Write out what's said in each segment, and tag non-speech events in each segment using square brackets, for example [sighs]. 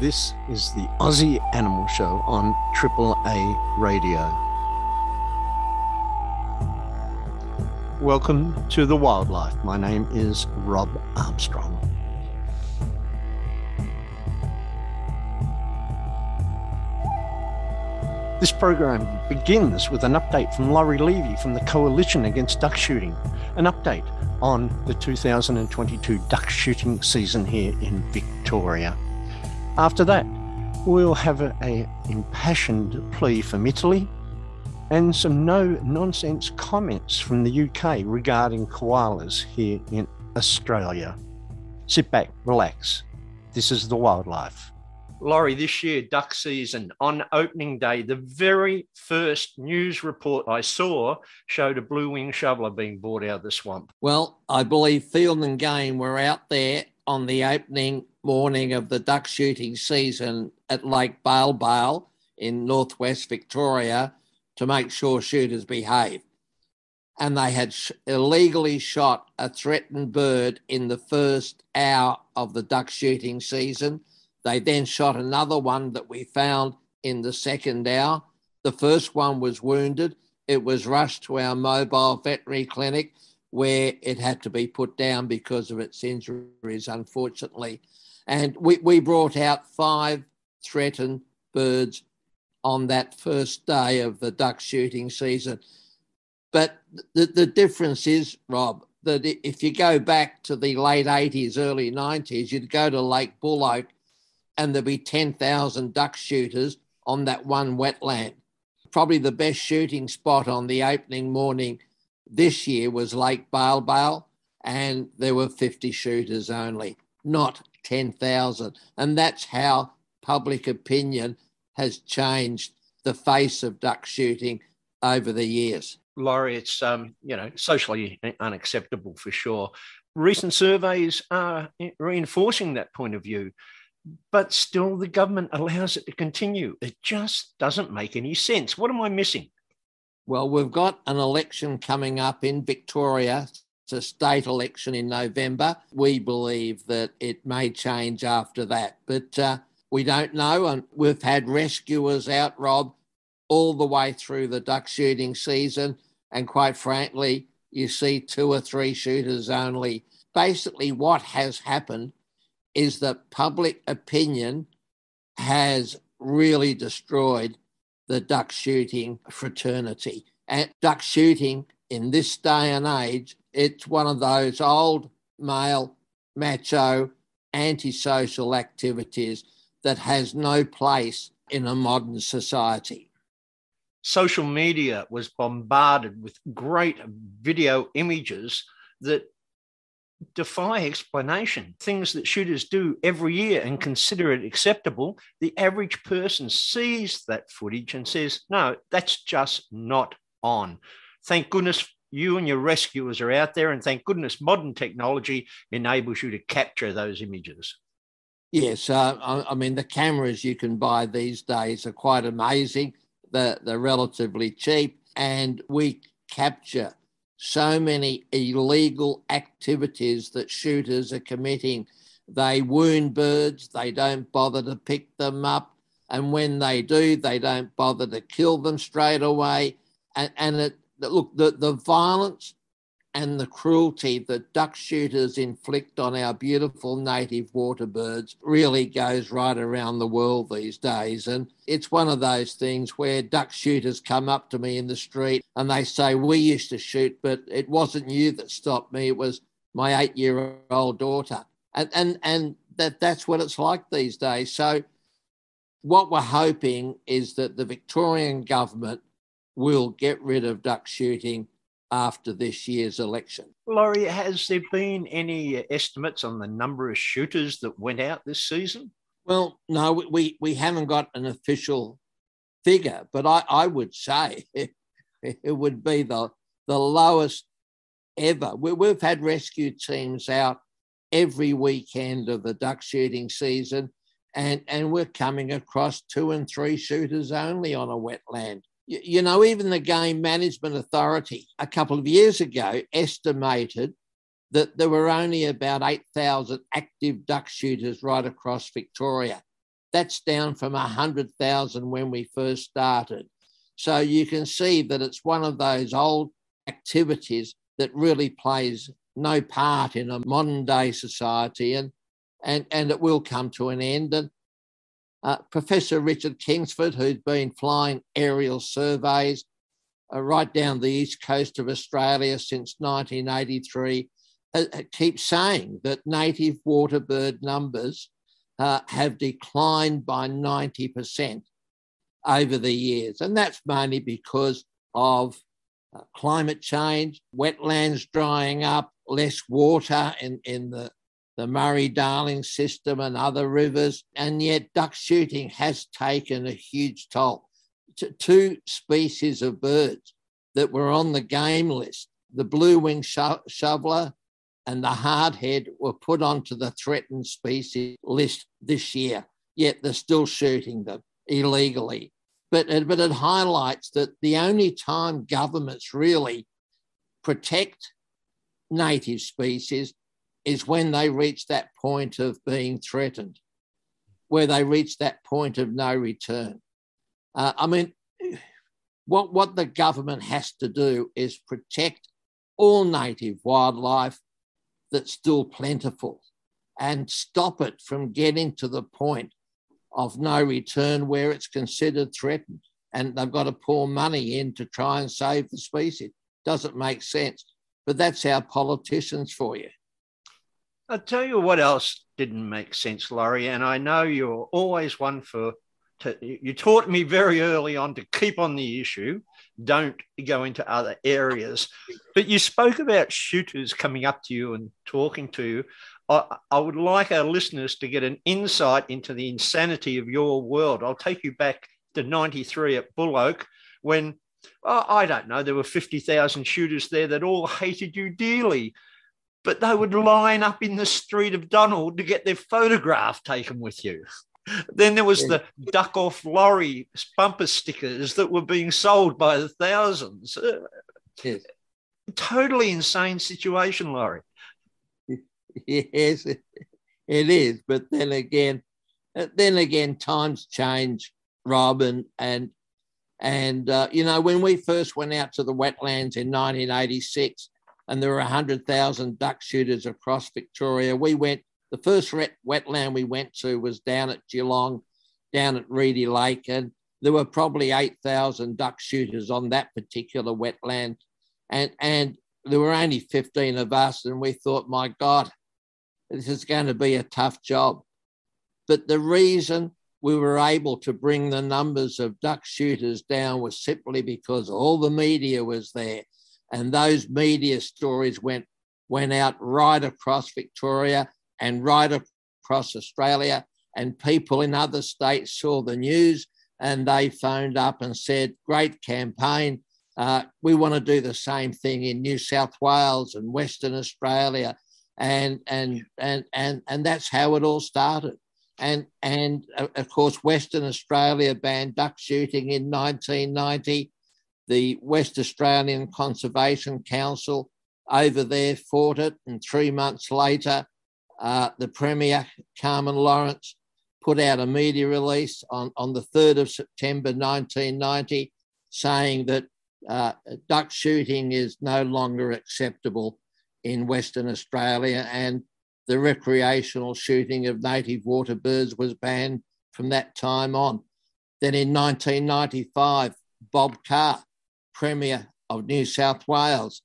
This is the Aussie Animal Show on Triple A Radio. Welcome to the wildlife. My name is Rob Armstrong. This program begins with an update from Laurie Levy from the Coalition Against Duck Shooting, an update on the 2022 duck shooting season here in Victoria. After that, we'll have a, a impassioned plea from Italy and some no nonsense comments from the UK regarding koalas here in Australia. Sit back, relax. This is the wildlife. Laurie, this year, duck season, on opening day, the very first news report I saw showed a blue wing shoveler being brought out of the swamp. Well, I believe Field and Game were out there on the opening morning of the duck shooting season at Lake Bael Bael in northwest Victoria to make sure shooters behave. And they had sh- illegally shot a threatened bird in the first hour of the duck shooting season they then shot another one that we found in the second hour. The first one was wounded. It was rushed to our mobile veterinary clinic where it had to be put down because of its injuries, unfortunately. And we, we brought out five threatened birds on that first day of the duck shooting season. But the, the difference is, Rob, that if you go back to the late 80s, early 90s, you'd go to Lake Buloke and there'd be 10,000 duck shooters on that one wetland. Probably the best shooting spot on the opening morning this year was Lake Bael, and there were 50 shooters only, not 10,000. And that's how public opinion has changed the face of duck shooting over the years. Laurie, it's um, you know socially unacceptable for sure. Recent surveys are reinforcing that point of view but still the government allows it to continue. It just doesn't make any sense. What am I missing? Well, we've got an election coming up in Victoria. A state election in November. We believe that it may change after that, but uh, we don't know. And we've had rescuers out, Rob, all the way through the duck shooting season. And quite frankly, you see two or three shooters only. Basically, what has happened is that public opinion has really destroyed the duck shooting fraternity. And duck shooting in this day and age, it's one of those old male, macho, antisocial activities that has no place in a modern society. Social media was bombarded with great video images that defy explanation. Things that shooters do every year and consider it acceptable, the average person sees that footage and says, no, that's just not on. Thank goodness you and your rescuers are out there, and thank goodness modern technology enables you to capture those images. Yes, uh, I, I mean, the cameras you can buy these days are quite amazing. They're, they're relatively cheap, and we capture so many illegal activities that shooters are committing. They wound birds, they don't bother to pick them up. And when they do, they don't bother to kill them straight away. And, and it, look, the, the violence and the cruelty that duck shooters inflict on our beautiful native water birds really goes right around the world these days. And it's one of those things where duck shooters come up to me in the street and they say, We used to shoot, but it wasn't you that stopped me, it was my eight year old daughter. And, and, and that, that's what it's like these days. So, what we're hoping is that the Victorian government will get rid of duck shooting after this year's election. Laurie, has there been any estimates on the number of shooters that went out this season? Well, no, we, we haven't got an official figure, but I, I would say it, [laughs] it would be the, the lowest ever. We, we've had rescue teams out every weekend of the duck shooting season, and, and we're coming across two and three shooters only on a wetland you know, even the Game Management Authority a couple of years ago estimated that there were only about 8,000 active duck shooters right across Victoria. That's down from 100,000 when we first started. So you can see that it's one of those old activities that really plays no part in a modern day society and, and, and it will come to an end. And uh, Professor Richard Kingsford, who's been flying aerial surveys uh, right down the east coast of Australia since 1983, uh, uh, keeps saying that native water bird numbers uh, have declined by 90% over the years. And that's mainly because of uh, climate change, wetlands drying up, less water in, in the, the Murray Darling system and other rivers. And yet, duck shooting has taken a huge toll. Two species of birds that were on the game list, the blue winged sho- shoveler and the hardhead, were put onto the threatened species list this year, yet they're still shooting them illegally. But, uh, but it highlights that the only time governments really protect native species is when they reach that point of being threatened, where they reach that point of no return. Uh, I mean, what, what the government has to do is protect all native wildlife that's still plentiful and stop it from getting to the point of no return where it's considered threatened and they've got to pour money in to try and save the species. Doesn't make sense. But that's our politicians for you. I'll tell you what else didn't make sense, Laurie, and I know you're always one for. To, you taught me very early on to keep on the issue, don't go into other areas. But you spoke about shooters coming up to you and talking to you. I, I would like our listeners to get an insight into the insanity of your world. I'll take you back to 93 at Buloke when, oh, I don't know, there were 50,000 shooters there that all hated you dearly. But they would line up in the street of Donald to get their photograph taken with you. Then there was the duck off Laurie bumper stickers that were being sold by the thousands. Yes. Totally insane situation, Laurie. [laughs] yes, it is. But then again, then again, times change, Robin, and and uh, you know when we first went out to the wetlands in 1986, and there were 100,000 duck shooters across Victoria, we went. The first wetland we went to was down at Geelong, down at Reedy Lake, and there were probably 8,000 duck shooters on that particular wetland, and and there were only 15 of us, and we thought, my God, this is going to be a tough job. But the reason we were able to bring the numbers of duck shooters down was simply because all the media was there. And those media stories went, went out right across Victoria and right across Australia. And people in other states saw the news and they phoned up and said, Great campaign. Uh, we want to do the same thing in New South Wales and Western Australia and and and and and that's how it all started. And and uh, of course, Western Australia banned duck shooting in 1990. The West Australian Conservation Council over there fought it, and three months later, uh, the Premier Carmen Lawrence put out a media release on, on the 3rd of September 1990 saying that uh, duck shooting is no longer acceptable in Western Australia, and the recreational shooting of native water birds was banned from that time on. Then in 1995, Bob Carr, Premier of New South Wales,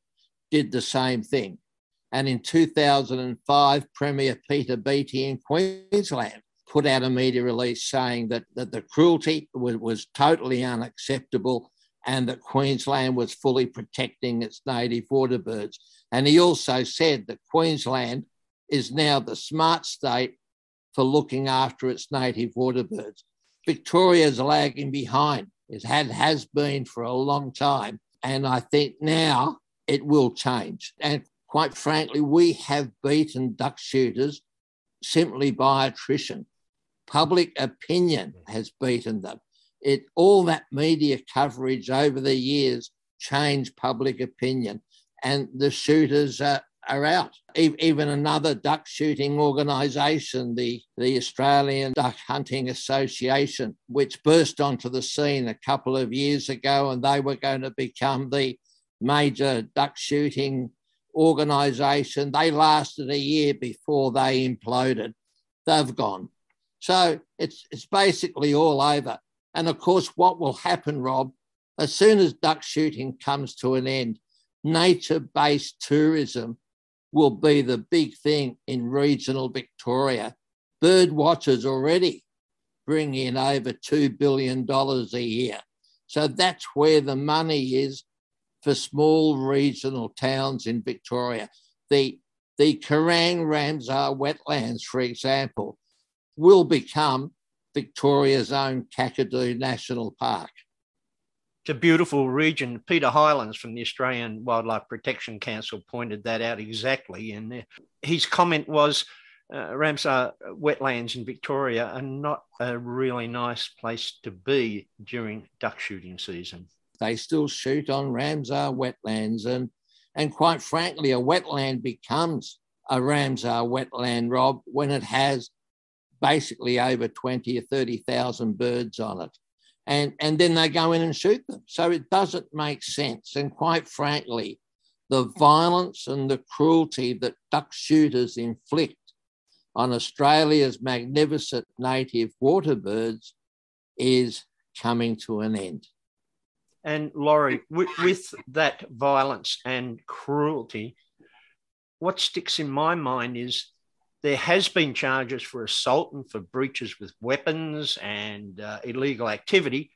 did the same thing. And in 2005, Premier Peter Beattie in Queensland put out a media release saying that, that the cruelty was, was totally unacceptable and that Queensland was fully protecting its native water birds. And he also said that Queensland is now the smart state for looking after its native water birds. Victoria is lagging behind. It had, has been for a long time. And I think now it will change. And quite frankly, we have beaten duck shooters simply by attrition. Public opinion has beaten them it all that media coverage over the years changed public opinion, and the shooters are, are out. Even another duck shooting organisation, the, the Australian Duck Hunting Association, which burst onto the scene a couple of years ago, and they were going to become the major duck shooting organisation. They lasted a year before they imploded. They've gone. So it's, it's basically all over. And of course, what will happen, Rob, as soon as duck shooting comes to an end, nature based tourism will be the big thing in regional Victoria. Bird watchers already bring in over $2 billion a year. So that's where the money is for small regional towns in Victoria. The, the Kerang Ramsar wetlands, for example, will become Victoria's own Kakadu National Park. It's a beautiful region. Peter Highlands from the Australian Wildlife Protection Council pointed that out exactly. And his comment was uh, Ramsar wetlands in Victoria are not a really nice place to be during duck shooting season. They still shoot on Ramsar wetlands. And, and quite frankly, a wetland becomes a Ramsar wetland, Rob, when it has basically over 20 or 30,000 birds on it and, and then they go in and shoot them. So it doesn't make sense. And quite frankly, the violence and the cruelty that duck shooters inflict on Australia's magnificent native water birds is coming to an end. And Laurie, with, with that violence and cruelty, what sticks in my mind is there has been charges for assault and for breaches with weapons and uh, illegal activity.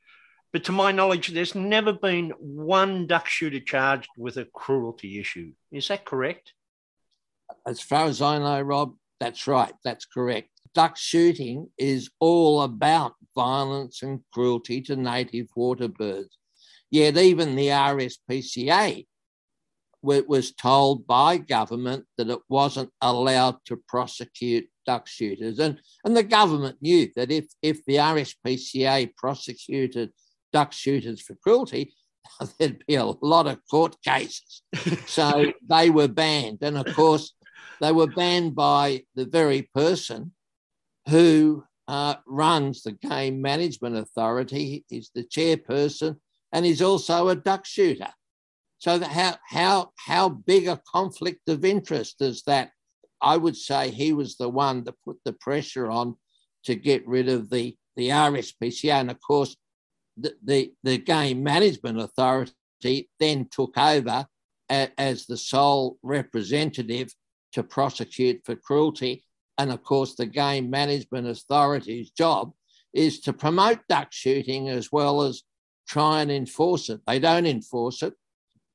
But to my knowledge, there's never been one duck shooter charged with a cruelty issue. Is that correct? As far as I know, Rob, that's right. That's correct. Duck shooting is all about violence and cruelty to native water birds. Yet even the RSPCA was told by government that it wasn't allowed to prosecute duck shooters. And, and the government knew that if, if the RSPCA prosecuted duck shooters for cruelty, [laughs] there'd be a lot of court cases. [laughs] so they were banned. And of course, they were banned by the very person who uh, runs the Game Management Authority. He's the chairperson and he's also a duck shooter. So how how how big a conflict of interest is that? I would say he was the one that put the pressure on to get rid of the the RSPCA, and of course, the the, the Game Management Authority then took over a, as the sole representative to prosecute for cruelty. And of course, the Game Management Authority's job is to promote duck shooting as well as try and enforce it. They don't enforce it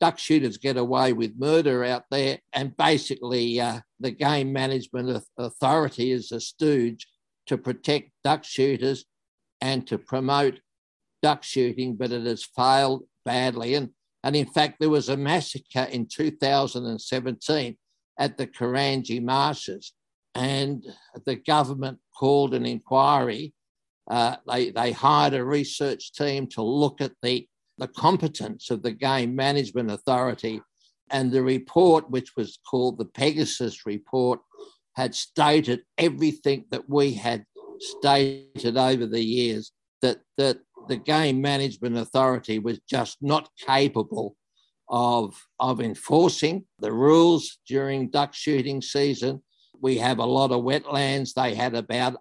duck shooters get away with murder out there, and basically uh, the Game Management Authority is a stooge to protect duck shooters and to promote duck shooting, but it has failed badly. And, and in fact, there was a massacre in 2017 at the Koorangie Marshes, and the government called an inquiry. Uh, they, they hired a research team to look at the the competence of the Game Management Authority. And the report, which was called the Pegasus Report, had stated everything that we had stated over the years that, that the Game Management Authority was just not capable of, of enforcing the rules during duck shooting season. We have a lot of wetlands. They had about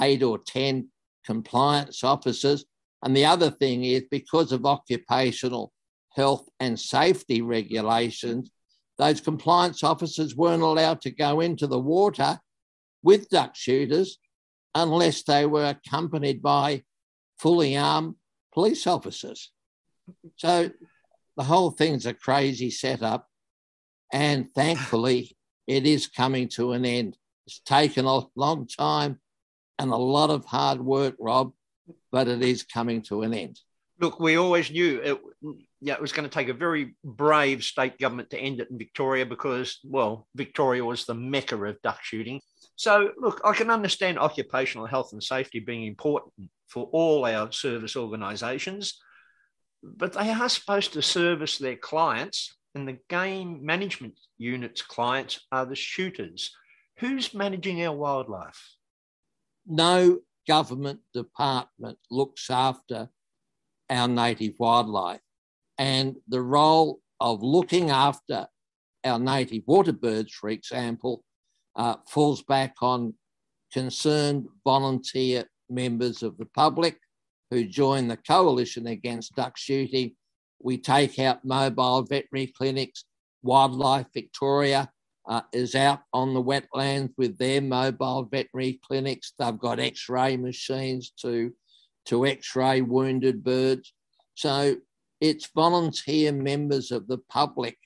eight or 10 compliance officers. And the other thing is because of occupational health and safety regulations, those compliance officers weren't allowed to go into the water with duck shooters unless they were accompanied by fully armed police officers. So the whole thing's a crazy setup. And thankfully, it is coming to an end. It's taken a long time and a lot of hard work, Rob, but it is coming to an end. Look, we always knew it, yeah, it was going to take a very brave state government to end it in Victoria because, well, Victoria was the mecca of duck shooting. So, look, I can understand occupational health and safety being important for all our service organisations, but they are supposed to service their clients and the game management unit's clients are the shooters. Who's managing our wildlife? No government department looks after our native wildlife. And the role of looking after our native water birds, for example, uh, falls back on concerned volunteer members of the public who join the coalition against duck shooting. We take out mobile veterinary clinics. Wildlife Victoria uh, is out on the wetlands with their mobile veterinary clinics. They've got x ray machines to, to x ray wounded birds. So it's volunteer members of the public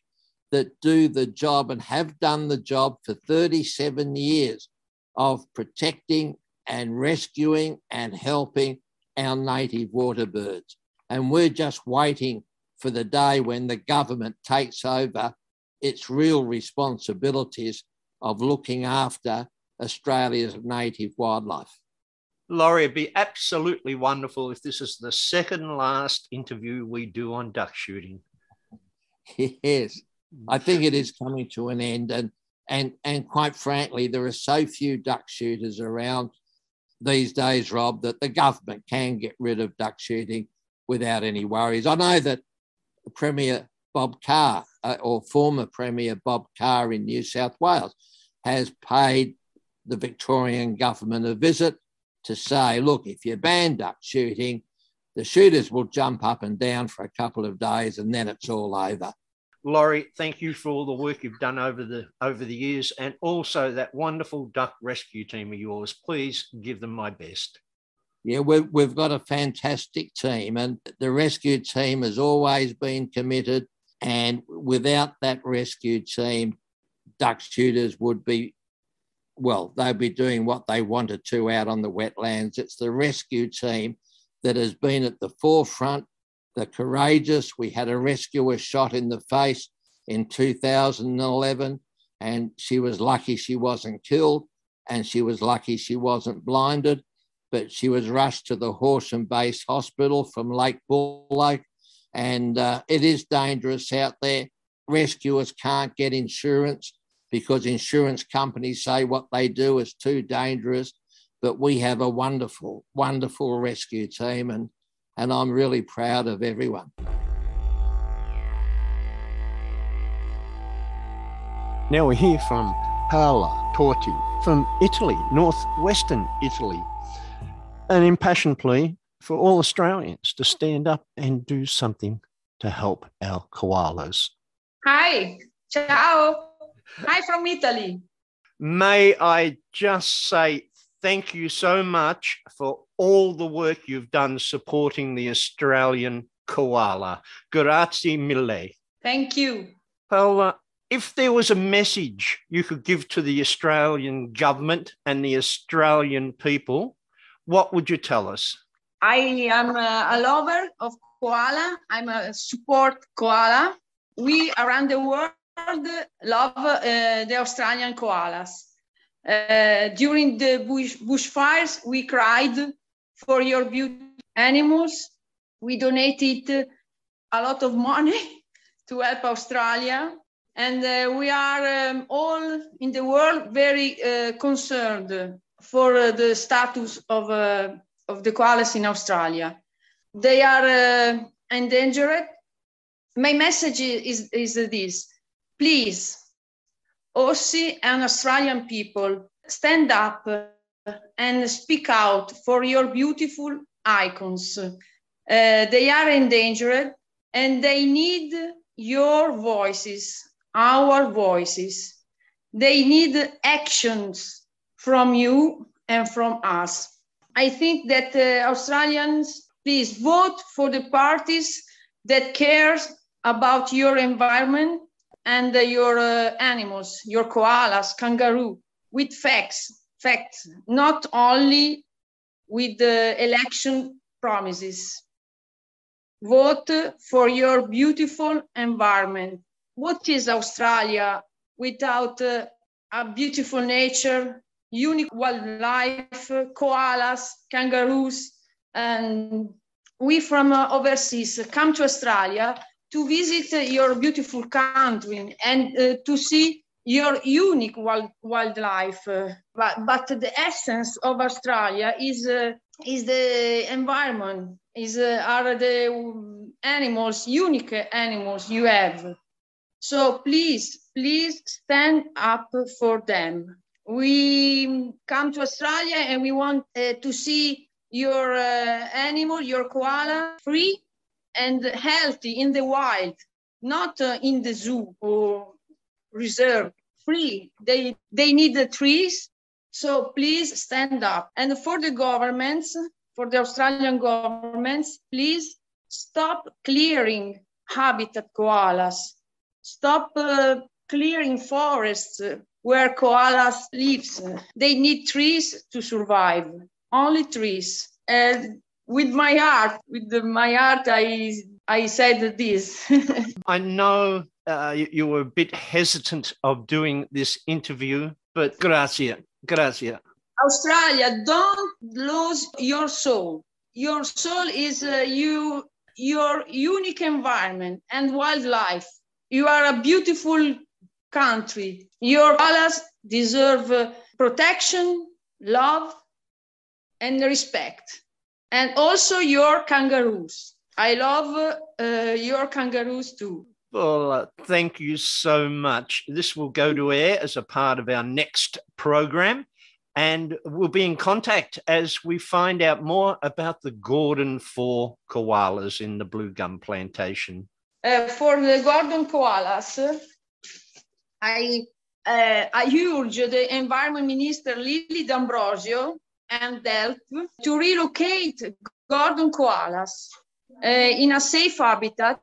that do the job and have done the job for 37 years of protecting and rescuing and helping our native water birds. And we're just waiting for the day when the government takes over its real responsibilities of looking after Australia's native wildlife. Laurie, it'd be absolutely wonderful if this is the second last interview we do on duck shooting. Yes, I think it is coming to an end, and and and quite frankly, there are so few duck shooters around these days, Rob, that the government can get rid of duck shooting without any worries. I know that Premier Bob Carr, uh, or former Premier Bob Carr in New South Wales, has paid the Victorian government a visit to say, look, if you ban duck shooting, the shooters will jump up and down for a couple of days and then it's all over. Laurie, thank you for all the work you've done over the over the years and also that wonderful duck rescue team of yours. Please give them my best. Yeah, we've, we've got a fantastic team, and the rescue team has always been committed. And without that rescue team, duck shooters would be well, they'd be doing what they wanted to out on the wetlands. It's the rescue team that has been at the forefront, the courageous. We had a rescuer shot in the face in 2011, and she was lucky she wasn't killed, and she was lucky she wasn't blinded, but she was rushed to the Horsham Base Hospital from Lake Bull And uh, it is dangerous out there. Rescuers can't get insurance because insurance companies say what they do is too dangerous. But we have a wonderful, wonderful rescue team, and, and I'm really proud of everyone. Now we hear from Paola Torti from Italy, northwestern Italy. An impassioned plea for all Australians to stand up and do something to help our koalas. Hi, ciao. Hi from Italy. May I just say thank you so much for all the work you've done supporting the Australian koala. Grazie mille. Thank you. Paola, uh, if there was a message you could give to the Australian government and the Australian people, what would you tell us? I am a lover of koala. I'm a support koala. We around the world love uh, the Australian koalas. Uh, during the bush, bushfires, we cried for your beautiful animals. We donated a lot of money [laughs] to help Australia. And uh, we are um, all in the world very uh, concerned for uh, the status of, uh, of the koalas in Australia. They are endangered. My message is, is this Please, Aussie and Australian people, stand up and speak out for your beautiful icons. Uh, they are endangered and they need your voices, our voices. They need actions from you and from us. I think that uh, Australians, please vote for the parties that cares about your environment and uh, your uh, animals, your koalas, kangaroo, with facts, facts, not only with the election promises. Vote for your beautiful environment. What is Australia without uh, a beautiful nature, unique wildlife, koalas, kangaroos, and we from uh, overseas come to Australia to visit your beautiful country and uh, to see your unique wild, wildlife. Uh, but, but the essence of Australia is uh, is the environment, is uh, are the animals, unique animals you have. So please, please stand up for them. We come to Australia and we want uh, to see your uh, animal, your koala, free and healthy in the wild, not uh, in the zoo or reserve, free. They, they need the trees. So please stand up. And for the governments, for the Australian governments, please stop clearing habitat koalas. Stop uh, clearing forests where koalas live. They need trees to survive, only trees. And with my heart, with the, my heart, I I said this. [laughs] I know uh, you, you, were a bit hesitant of doing this interview, but grazie, grazie. Australia, don't lose your soul. Your soul is uh, you, your unique environment and wildlife. You are a beautiful country. Your koalas deserve uh, protection, love, and respect and also your kangaroos. I love uh, your kangaroos too. Well, uh, thank you so much. This will go to air as a part of our next program, and we'll be in contact as we find out more about the Gordon 4 koalas in the Blue Gum Plantation. Uh, for the Gordon koalas, I, uh, I urge the Environment Minister Lily D'Ambrosio and help to relocate Gordon koalas uh, in a safe habitat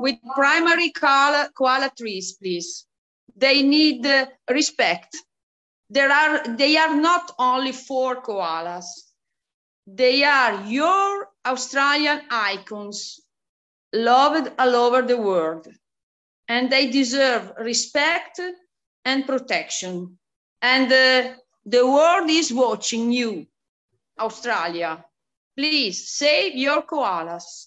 with primary koala, koala trees, please. They need uh, respect. There are, they are not only four koalas. They are your Australian icons, loved all over the world. And they deserve respect and protection. And uh, the world is watching you, Australia. Please save your koalas.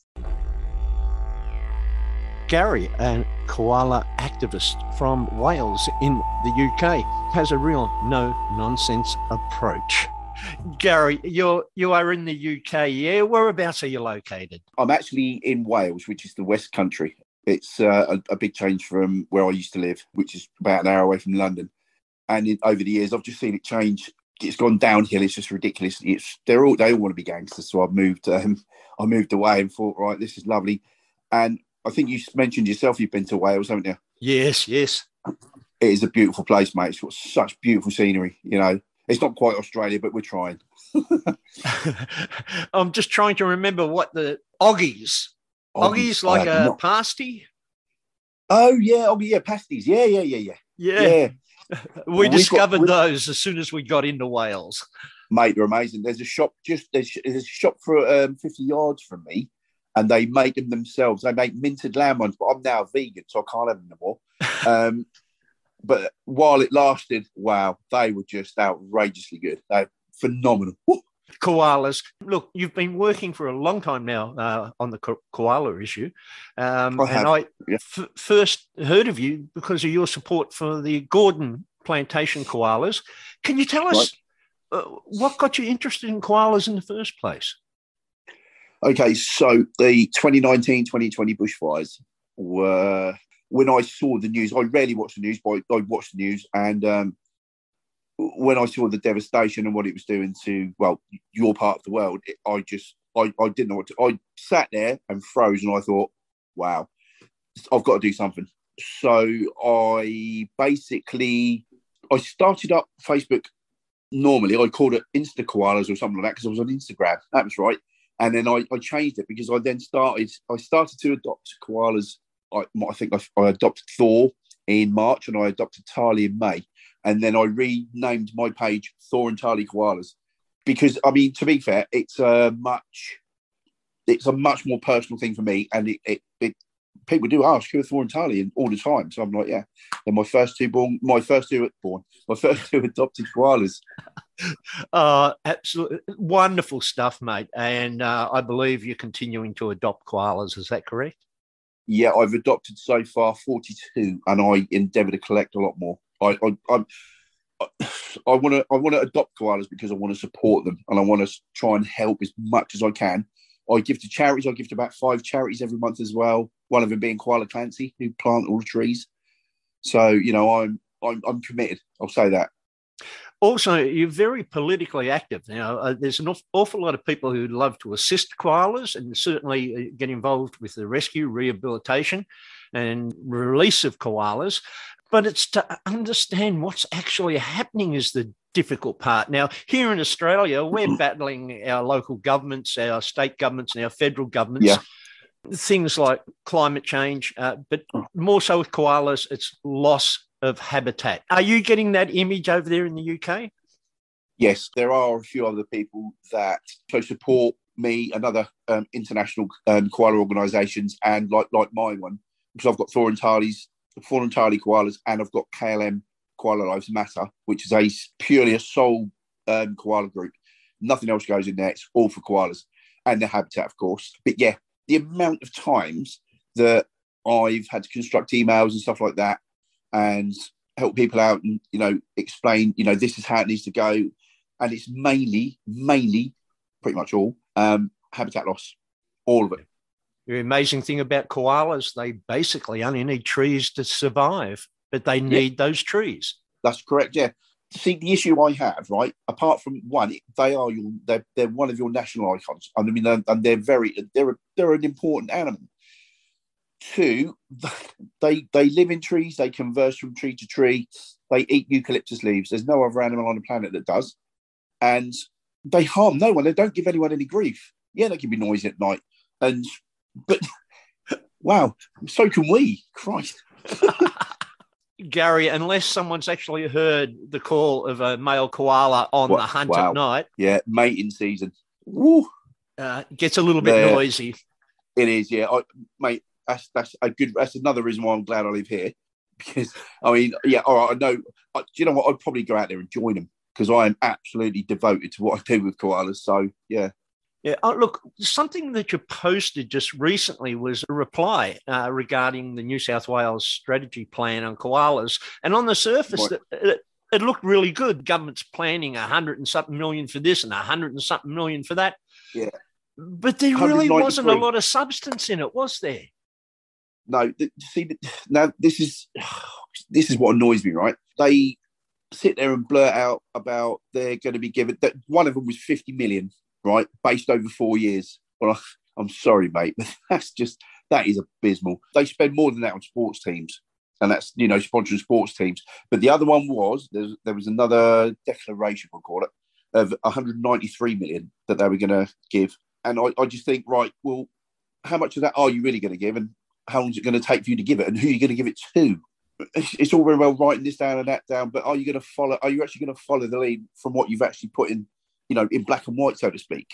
Gary, a koala activist from Wales in the UK, has a real no nonsense approach. Gary, you're you are in the UK, yeah? Whereabouts are you located? I'm actually in Wales, which is the West Country. It's uh, a, a, big change from where I used to live, which is about an hour away from London and in, over the years, I've just seen it change. It's gone downhill. It's just ridiculous. It's they're all they all want to be gangsters. So I've moved. Um, I moved away and thought, right, this is lovely. And I think you mentioned yourself you've been to Wales, haven't you? Yes, yes. It is a beautiful place, mate. It's got such beautiful scenery. You know, it's not quite Australia, but we're trying. [laughs] [laughs] I'm just trying to remember what the oggies. Oggies, like a not... pasty. Oh yeah, oggy, yeah, pasties. Yeah, yeah, yeah, yeah. Yeah. yeah [laughs] we well, discovered got, those as soon as we got into Wales. Mate, they're amazing. There's a shop just there's, there's a shop for um, 50 yards from me, and they make them themselves. They make minted lamb ones, but I'm now vegan, so I can't have them anymore. [laughs] um, but while it lasted, wow, they were just outrageously good. They're phenomenal. Woo! Koalas. Look, you've been working for a long time now uh, on the ko- koala issue. Um, I and I yeah. f- first heard of you because of your support for the Gordon plantation koalas. Can you tell us right. uh, what got you interested in koalas in the first place? Okay, so the 2019 2020 bushfires were when I saw the news. I rarely watch the news, but I watched the news and um, when I saw the devastation and what it was doing to well your part of the world, it, I just I, I didn't know what to. I sat there and froze, and I thought, wow, I've got to do something. So I basically I started up Facebook. Normally, I called it Insta Koalas or something like that because I was on Instagram. That was right. And then I, I changed it because I then started. I started to adopt koalas. I, I think I, I adopted Thor in March and I adopted Tahli in May and then I renamed my page Thor and Tahli Koalas because I mean to be fair, it's a much it's a much more personal thing for me, and it, it, it people do ask who are Thor and Tahli all the time. So I'm like, yeah, they're my first two born, my first two born, my first two adopted koalas. [laughs] uh, absolutely wonderful stuff, mate. And uh, I believe you're continuing to adopt koalas. Is that correct? Yeah, I've adopted so far 42, and I endeavour to collect a lot more. I, I, I'm, I want to I want to adopt koalas because I want to support them and I want to try and help as much as I can. I give to charities. I give to about five charities every month as well. One of them being Koala Clancy, who plant all the trees. So you know, I'm I'm, I'm committed. I'll say that. Also, you're very politically active. Now, uh, there's an awful lot of people who love to assist koalas and certainly uh, get involved with the rescue, rehabilitation, and release of koalas. But it's to understand what's actually happening is the difficult part. Now, here in Australia, we're battling our local governments, our state governments, and our federal governments. Yeah. Things like climate change, uh, but more so with koalas, it's loss of habitat. Are you getting that image over there in the UK? Yes, there are a few other people that so support me and other um, international um, koala organisations, and like like my one, because I've got Thor and And Harley koalas, and I've got KLM Koala Lives Matter, which is a purely a sole um, koala group. Nothing else goes in there. It's all for koalas and their habitat, of course. But yeah, the amount of times that I've had to construct emails and stuff like that and help people out and you know explain you know this is how it needs to go and it's mainly mainly pretty much all um, habitat loss all of it the amazing thing about koalas they basically only need trees to survive but they need yeah. those trees that's correct yeah see the issue i have right apart from one they are your they're, they're one of your national icons i mean and they're very they're they're an important animal Two, [laughs] they they live in trees. They converse from tree to tree. They eat eucalyptus leaves. There's no other animal on the planet that does, and they harm no one. They don't give anyone any grief. Yeah, they can be noisy at night, and but wow, so can we. Christ. [laughs] Gary, unless someone's actually heard the call of a male koala on the hunt wow. at night. Yeah, mating season. Woo. Uh, gets a little bit there. noisy. It is, yeah. I, mate, that's that's a good. That's another reason why I'm glad I live here. [laughs] Because I mean, yeah, all right. I know. I, you know what? I'd probably go out there and join them because I am absolutely devoted to what I do with koalas. So yeah. Yeah, oh, look, something that you posted just recently was a reply uh, regarding the New South Wales strategy plan on koalas. And on the surface, right. it, it, looked really good. Government's planning a hundred and something million for this and a hundred and something million for that. Yeah. But there really wasn't a lot of substance in it, was there? no, see, now this is this is what annoys me. Right? They sit there and blurt out about they're going to be given that one of them was 50 million, right, based over four years. Well, I'm sorry, mate, [laughs] but that's just that is abysmal. They spend more than that on sports teams, and that's you know sponsoring sports teams. But the other one was there was another declaration, we'll call it, of 193 million that they were going to give, and I, I just think, right, well, how much of that are you really going to give, and how long is it going to take for you to give it and who are you going to give it to? It's all very well writing this down and that down, but are you going to follow? Are you actually going to follow the lead from what you've actually put in, you know, in black and white, so to speak?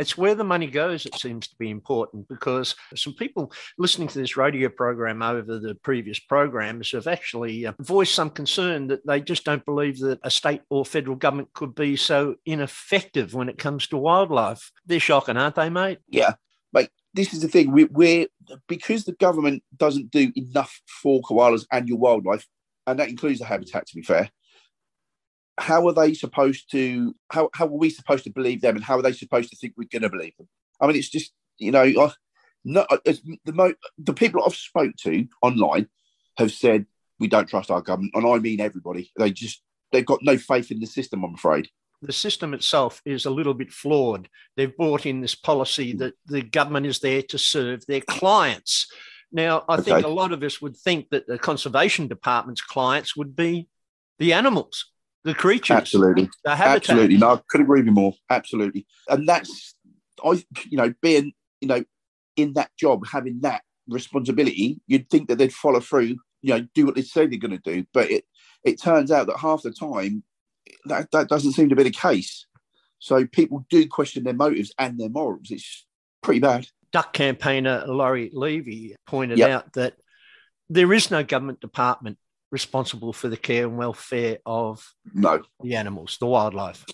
It's where the money goes, it seems to be important because some people listening to this radio program over the previous programs have actually uh, voiced some concern that they just don't believe that a state or federal government could be so ineffective when it comes to wildlife. They're shocking, aren't they, mate? Yeah. Mate, this is the thing. We, we're because the government doesn't do enough for koalas and your wildlife, and that includes the habitat. To be fair, how are they supposed to? How how are we supposed to believe them, and how are they supposed to think we're going to believe them? I mean, it's just you know, I, no, the mo- the people I've spoke to online have said we don't trust our government, and I mean everybody. They just they've got no faith in the system. I'm afraid the system itself is a little bit flawed. They've brought in this policy hmm. that the government is there to serve their clients. Now, I okay. think a lot of us would think that the conservation department's clients would be the animals, the creatures, absolutely. Absolutely, no, I couldn't agree with you more. Absolutely, and that's I, you know, being you know in that job, having that responsibility, you'd think that they'd follow through, you know, do what they say they're going to do. But it it turns out that half the time that, that doesn't seem to be the case. So people do question their motives and their morals. It's pretty bad. Duck campaigner Laurie Levy pointed yep. out that there is no government department responsible for the care and welfare of no the animals, the wildlife.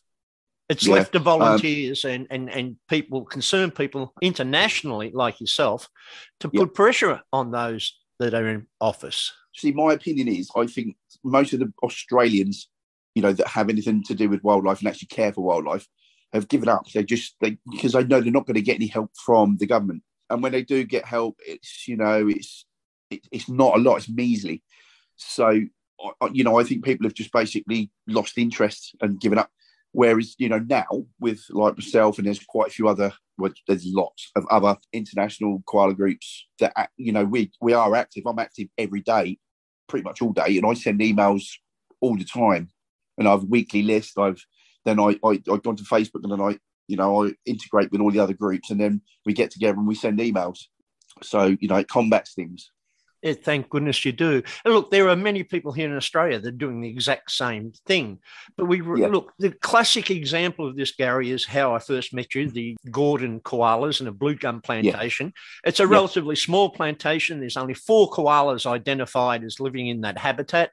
It's Yeah, left to um, volunteers and, and, and people, concerned people internationally like yourself, to Yeah. put pressure on those that are in office. See, my opinion is, I think most of the Australians, you know, that have anything to do with wildlife and actually care for wildlife, have given up. They just they because they know they're not going to get any help from the government, and when they do get help, it's you know, it's it, it's not a lot. It's measly. So, you know, I think people have just basically lost interest and given up. Whereas, you know, now with like myself and there's quite a few other, well, there's lots of other international koala groups that, you know, we we are active. I'm active every day, pretty much all day, and I send emails all the time. And I've weekly list. I've then I I I go onto Facebook and then I you know I integrate with all the other groups, and then we get together and we send emails. So you know, it combats things. Yeah, thank goodness you do. And look, there are many people here in Australia that are doing the exact same thing. But we Yeah. look, the classic example of this, Gary, is how I first met you the Gordon koalas and a blue gum plantation. It's a Yeah. relatively small plantation. There's only four koalas identified as living in that habitat.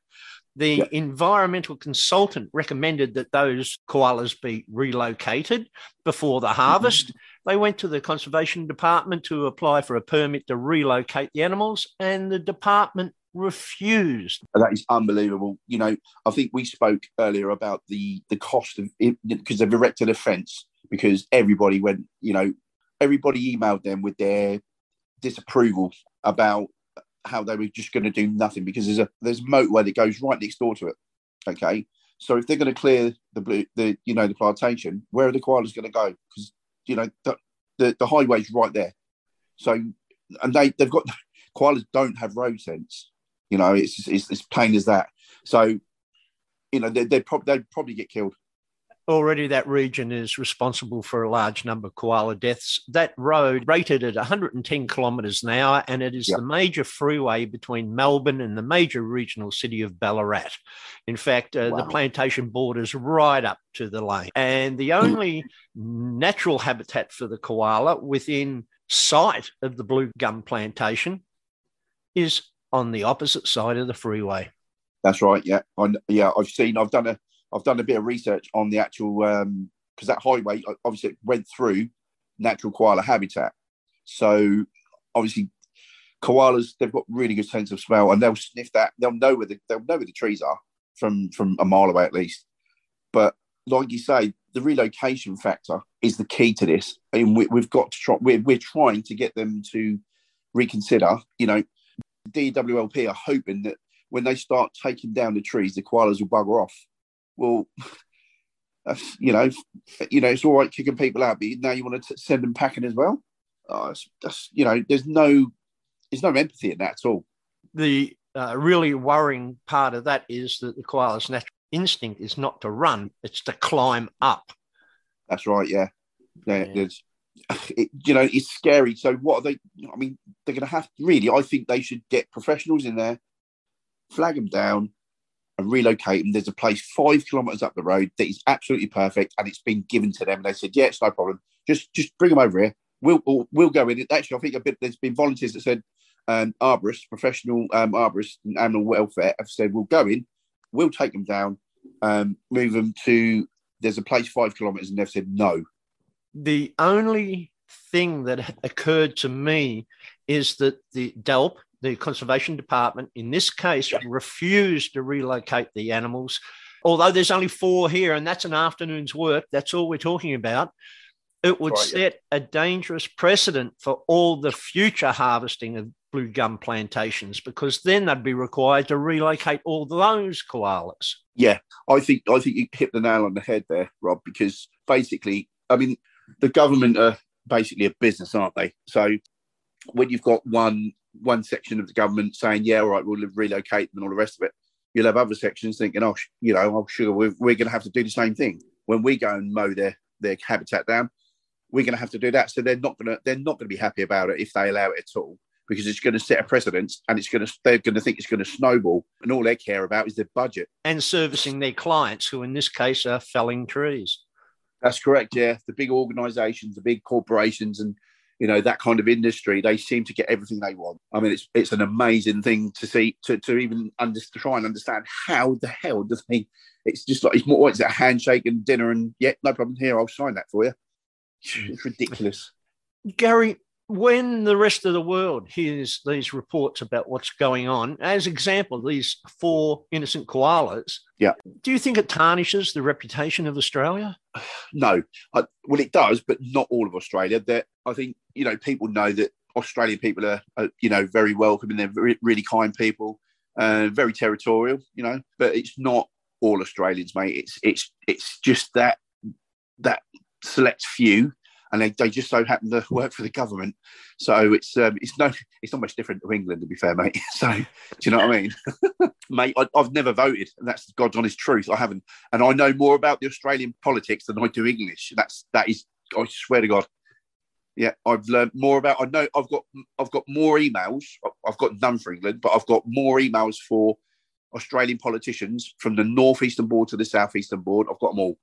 The Yeah. environmental consultant recommended that those koalas be relocated before the mm-hmm. harvest. They went to the conservation department to apply for a permit to relocate the animals, and the department refused. That is unbelievable. You know, I think we spoke earlier about the the cost of because they've erected a fence because everybody went, you know, everybody emailed them with their disapproval about how they were just going to do nothing because there's a there's a motorway that goes right next door to it. Okay, so if they're going to clear the blue the you know the plantation, where are the koalas going to go? Because you know the, the the highway's right there. So and they they've got [laughs] koalas don't have road sense. You know, it's it's, plain as that. So, you know, they, they'd, they'd probably get killed. Already, that region is responsible for a large number of koala deaths. That road rated at 110 kilometres an hour, and it is Yep. the major freeway between Melbourne and the major regional city of Ballarat. In fact, uh, the plantation borders right up to the lane. And the only natural habitat for the koala within sight of the blue gum plantation is on the opposite side of the freeway. That's right. Yeah, I, yeah. I've seen. I've done a. I've done a bit of research on the actual um, because that highway obviously went through natural koala habitat. So obviously, koalas they've got really good sense of smell and they'll sniff that. They'll know where the they'll know where the trees are from from a mile away at least. But like you say, the relocation factor is the key to this, and we, we've got to try. We're, we're trying to get them to reconsider. You know, DWLP are hoping that when they start taking down the trees, the koalas will bugger off. Well, that's, you know, you know, it's all right kicking people out, but now you want to send them packing as well. Oh, it's, that's, you know, there's no, there's no empathy in that at all. The uh, really worrying part of that is that the koala's natural instinct is not to run, it's to climb up. That's right. Yeah. Yeah. Yeah. There's, [sighs] it, you know, it's scary. So what are they? I mean, they're going to have really. I think they should get professionals in there, flag them down, and relocate them. There's a place five kilometres up the road that is absolutely perfect, and it's been given to them. And they said, "Yeah, it's no problem. Just, just bring them over here. We'll, we'll, we'll go in." Actually, I think a bit. There's been volunteers that said, um, arborists, professional um, arborists, and animal welfare have said, "We'll go in. We'll take them down, um, move them to." There's a place five kilometres, and they've said no. The only thing that occurred to me is that the DELP, the Conservation Department, in this case, refused to relocate the animals. Although there's only four here, and that's an afternoon's work, that's all we're talking about. It would Right, yeah. set a dangerous precedent for all the future harvesting of blue gum plantations because then they'd be required to relocate all those koalas. Yeah, I think I think you hit the nail on the head there, Rob. Because basically, I mean, the government are basically a business, aren't they? So when you've got one one section of the government saying, "Yeah, all right, we'll relocate them," and all the rest of it, you'll have other sections thinking, "Oh, sh- you know, oh, sure, we're, we're going to have to do the same thing when we go and mow their their habitat down. We're going to have to do that." So they're not going to they're not going to be happy about it if they allow it at all. Because it's going to set a precedence, and it's going to they're going to think it's going to snowball, and all they care about is their budget. And servicing their clients, who in this case are felling trees. That's correct. Yeah, the big organisations, the big corporations, and you know that kind of industry they seem to get everything they want. I mean it's it's an amazing thing to see to, to even under, to try and understand how the hell does he it's just like it's more what is it a handshake and dinner and yeah no problem here i'll sign that for you. It's ridiculous. Gary when the rest of the world hears these reports about what's going on, as example, these four innocent koalas, yeah, do you think it tarnishes the reputation of Australia? No, I, well, it does, but not all of Australia. That I think you know people know that Australian people are, are you know very welcoming. They're very, really kind people, uh, very territorial, you know. But it's not all Australians, mate. It's it's it's just that that select few and they, they just so happen to work for the government. So it's um, it's no it's not much different to England, to be fair, mate. [laughs] So do you know what I mean, [laughs] mate? I, have never voted, and that's God's honest truth. I haven't, and I know more about the Australian politics than I do English. That's that is, I swear to God. Yeah, I've learned more about. I know I've got I've got more emails. I've got none for England, but I've got more emails for Australian politicians from the northeastern board to the southeastern board. I've got them all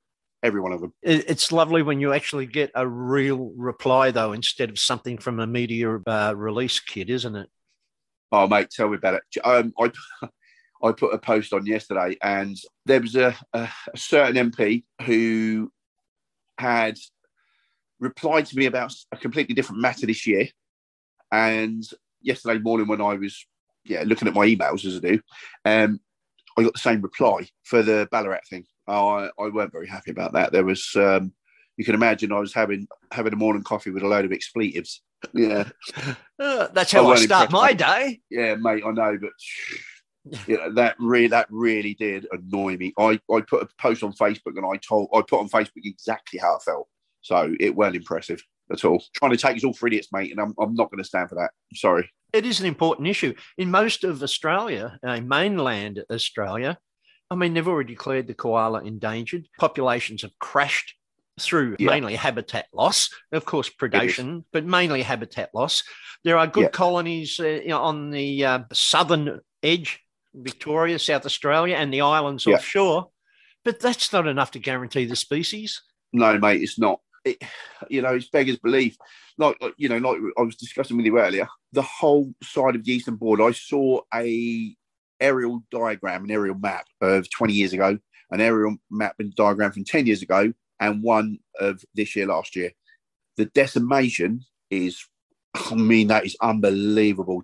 every one of them. It's lovely when you actually get a real reply, though, instead of something from a media uh, release kit, isn't it? Oh, mate, tell me about it. Um, I, [laughs] I put a post on yesterday, and there was a, a, a certain MP who had replied to me about a completely different matter this year. And yesterday morning, when I was yeah looking at my emails as I do, um, I got the same reply for the Ballarat thing. Oh, I, I weren't very happy about that. There was, um, you can imagine, I was having having a morning coffee with a load of expletives. Yeah, [laughs] uh, that's how I, I start my day. Yeah, mate, I know, but [laughs] you know, that really that really did annoy me. I, I put a post on Facebook and I told I put on Facebook exactly how I felt. So it weren't impressive at all. Trying to take us all for idiots, mate, and I'm, I'm not going to stand for that. I'm sorry. It is an important issue. In most of Australia, uh, mainland Australia, I mean, they've already declared the koala endangered. Populations have crashed through yeah. mainly habitat loss, of course, predation, but mainly habitat loss. There are good yeah. colonies uh, on the uh, southern edge, Victoria, South Australia, and the islands yeah. offshore, but that's not enough to guarantee the species. No, mate, it's not. It, you know, it's beggars belief. Like, you know, like I was discussing with you earlier, the whole side of the eastern border, I saw a aerial diagram, an aerial map of 20 years ago, an aerial map and diagram from 10 years ago, and one of this year, last year. The decimation is, I mean, that is unbelievable.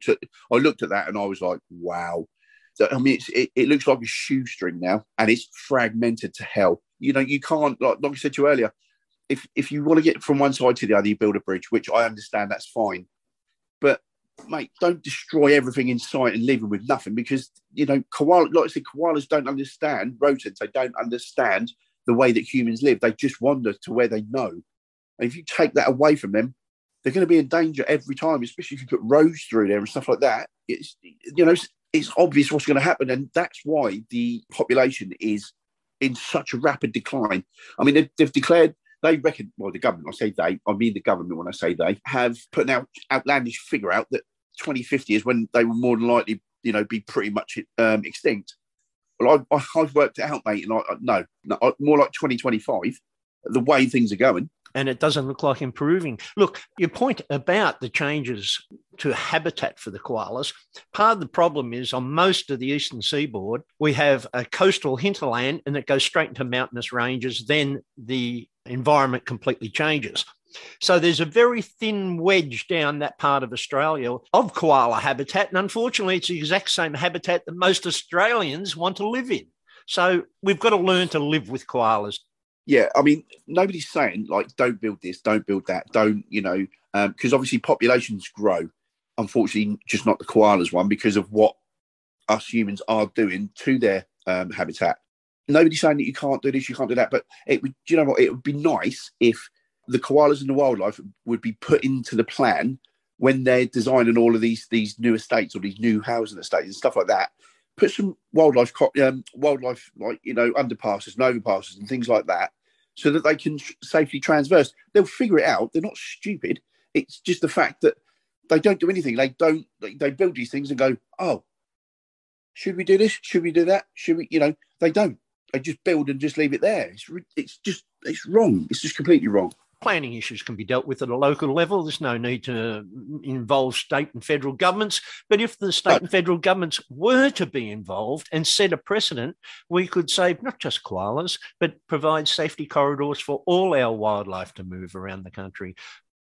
I looked at that and I was like, wow. I mean, it, it looks like a shoestring now and it's fragmented to hell. You know, you can't, like, like I said to you earlier, if, if you want to get from one side to the other, you build a bridge, which I understand that's fine. But mate, don't destroy everything in sight and leave them with nothing because you know, koala, like I said, koalas don't understand rodents. They don't understand the way that humans live. They just wander to where they know. And if you take that away from them, they're going to be in danger every time, especially if you put roads through there and stuff like that. It's you know, it's, it's obvious what's going to happen, and that's why the population is in such a rapid decline. I mean, they've, they've declared they reckon, well, the government, I say they, I mean the government when I say they, have put an out, outlandish figure out that 2050 is when they will more than likely, you know, be pretty much um, extinct. Well, I, have worked it out, mate, and I, no, no, more like 2025, the way things are going. And it doesn't look like improving. Look, your point about the changes to habitat for the koalas, part of the problem is on most of the eastern seaboard, we have a coastal hinterland and it goes straight into mountainous ranges. Then the environment completely changes. So there's a very thin wedge down that part of Australia of koala habitat. And unfortunately, it's the exact same habitat that most Australians want to live in. So we've got to learn to live with koalas. Yeah, I mean, nobody's saying like, don't build this, don't build that, don't, you know, because um, obviously populations grow. Unfortunately, just not the koalas one because of what us humans are doing to their um, habitat. Nobody's saying that you can't do this, you can't do that, but it would, you know what, it would be nice if the koalas and the wildlife would be put into the plan when they're designing all of these these new estates or these new housing estates and stuff like that. Put some wildlife um, wildlife like you know underpasses and overpasses and things like that, so that they can safely transverse. They'll figure it out. They're not stupid. It's just the fact that they don't do anything. They don't. They, they build these things and go, oh, should we do this? Should we do that? Should we? You know, they don't. They just build and just leave it there. It's it's just it's wrong. It's just completely wrong. Planning issues can be dealt with at a local level. There's no need to involve state and federal governments. But if the state and federal governments were to be involved and set a precedent, we could save not just koalas, but provide safety corridors for all our wildlife to move around the country.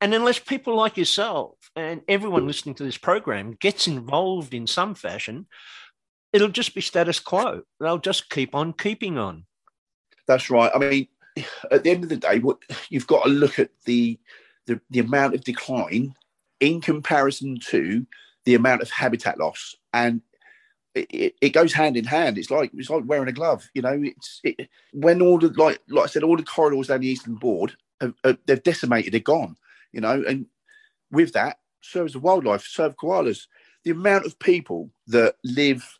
And unless people like yourself and everyone listening to this program gets involved in some fashion, it'll just be status quo. They'll just keep on keeping on. That's right. I mean, at the end of the day, what you've got to look at the the, the amount of decline in comparison to the amount of habitat loss, and it, it, goes hand in hand. It's like it's like wearing a glove. You know, it's it, when all the like like I said, all the corridors down the eastern board have, have, they've decimated. They're gone. You know, and with that, so as the wildlife, serve koalas. The amount of people that live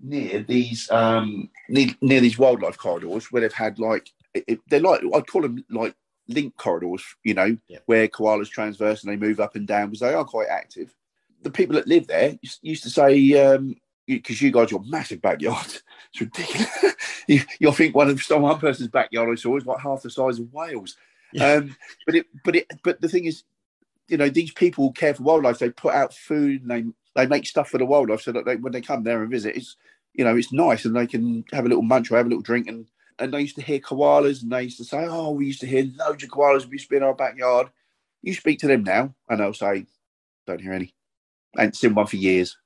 near these um, near, near these wildlife corridors where they've had like it, they're like I'd call them like link corridors, you know, yeah. where koalas transverse and they move up and down because they are quite active. The people that live there used to say, um, because you guys, your massive backyard, [laughs] it's ridiculous. [laughs] you, you'll think one of some one person's backyard I saw is like half the size of Wales. Yeah. Um, but it, but it, but the thing is, you know, these people care for wildlife. They put out food and they make stuff for the wildlife so that they, when they come there and visit, it's you know it's nice and they can have a little munch or have a little drink and and they used to hear koalas and they used to say, oh, we used to hear loads of koalas. We used to be in our backyard. You speak to them now and they'll say, don't hear any. Ain't seen one for years.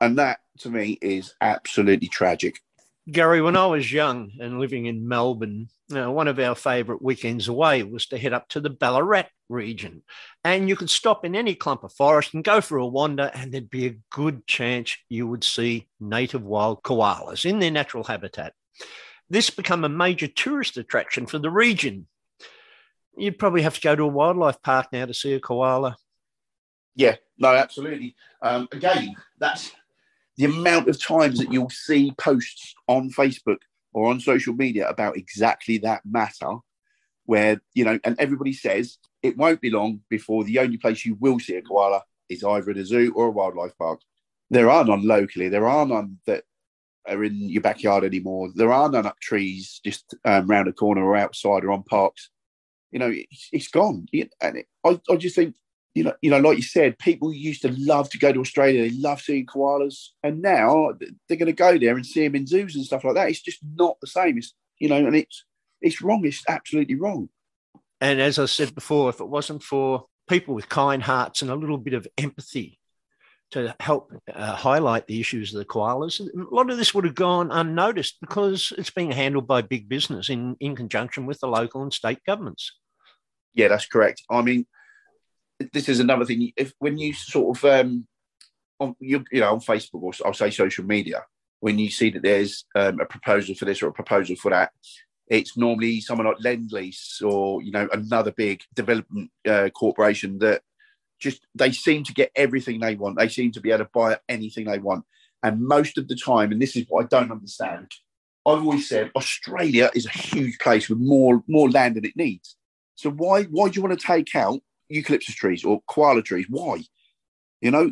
And that to me is absolutely tragic. Gary, when I was young and living in Melbourne, know, one of our favourite weekends away was to head up to the Ballarat region. And you could stop in any clump of forest and go for a wander, and there'd be a good chance you would see native wild koalas in their natural habitat this become a major tourist attraction for the region. You'd probably have to go to a wildlife park now to see a koala. Yeah, no, absolutely. Um, again, that's the amount of times that you'll see posts on Facebook or on social media about exactly that matter, where, you know, and everybody says it won't be long before the only place you will see a koala is either at a zoo or a wildlife park. There are none locally, there are none that are in your backyard anymore. There are none up trees just um, round a corner or outside or on parks. You know, it's, it's gone. And it, I, I just think, you know, you know, like you said, people used to love to go to Australia. They love seeing koalas, and now they're going to go there and see them in zoos and stuff like that. It's just not the same. It's you know, and it's it's wrong. It's absolutely wrong. And as I said before, if it wasn't for people with kind hearts and a little bit of empathy to help uh, highlight the issues of the koalas. A lot of this would have gone unnoticed because it's being handled by big business in, in conjunction with the local and state governments. Yeah, that's correct. I mean, this is another thing. If when you sort of um, on you, you know on Facebook or I'll say social media, when you see that there's um, a proposal for this or a proposal for that, it's normally someone like Lendlease or you know another big development uh, corporation that just they seem to get everything they want. They seem to be able to buy anything they want. And most of the time, and this is what I don't understand, I've always said Australia is a huge place with more more land than it needs. So why why do you want to take out eucalyptus trees or koala trees? Why? You know,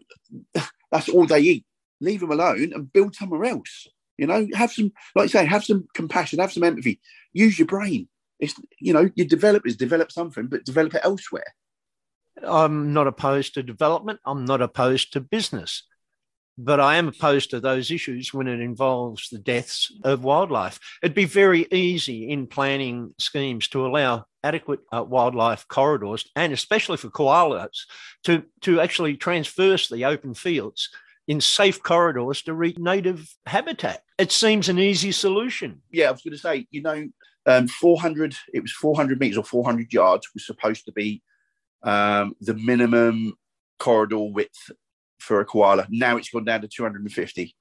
[laughs] that's all they eat. Leave them alone and build somewhere else. You know, have some, like I say, have some compassion, have some empathy. Use your brain. It's you know, your developers develop something, but develop it elsewhere. I'm not opposed to development. I'm not opposed to business. But I am opposed to those issues when it involves the deaths of wildlife. It'd be very easy in planning schemes to allow adequate uh, wildlife corridors, and especially for koalas, to, to actually transverse the open fields in safe corridors to reach native habitat. It seems an easy solution. Yeah, I was going to say, you know, um, 400, it was 400 meters or 400 yards was supposed to be um, the minimum corridor width for a koala. Now it's gone down to 250.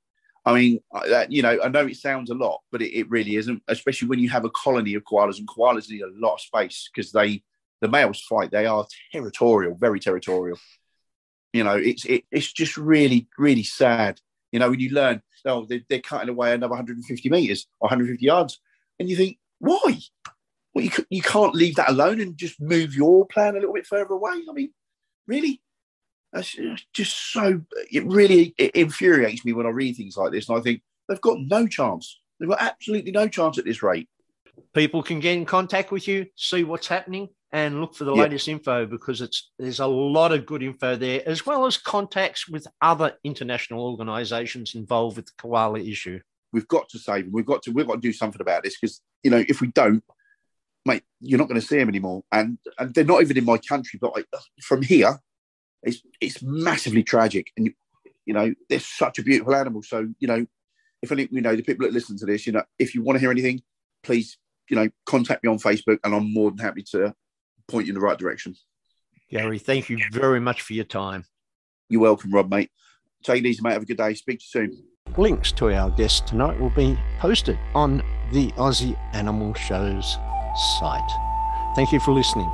I mean, uh, that, you know, I know it sounds a lot, but it, it, really isn't, especially when you have a colony of koalas and koalas need a lot of space because they, the males fight, they are territorial, very territorial. You know, it's, it, it's just really, really sad. You know, when you learn, oh, they're, they're cutting away another 150 meters or 150 yards, and you think, why? well, you, you can't leave that alone and just move your plan a little bit further away. I mean, really? That's just so, it really it infuriates me when I read things like this. And I think they've got no chance. They've got absolutely no chance at this rate. People can get in contact with you, see what's happening, and look for the Yep. latest info because it's there's a lot of good info there, as well as contacts with other international organisations involved with the koala issue. We've got to save them. We've got to we've got to do something about this because you know if we don't, mate, you're not going to see them anymore. And and they're not even in my country, but like, from here, it's it's massively tragic. And you know they're such a beautiful animal. So you know if any you know the people that listen to this, you know if you want to hear anything, please you know contact me on Facebook, and I'm more than happy to point you in the right direction. Gary, thank you very much for your time. You're welcome, Rob, mate. Take it easy, mate. Have a good day. Speak to you soon. Links to our guests tonight will be posted on the Aussie Animal Show's site. Thank you for listening.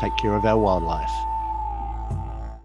Take care of our wildlife.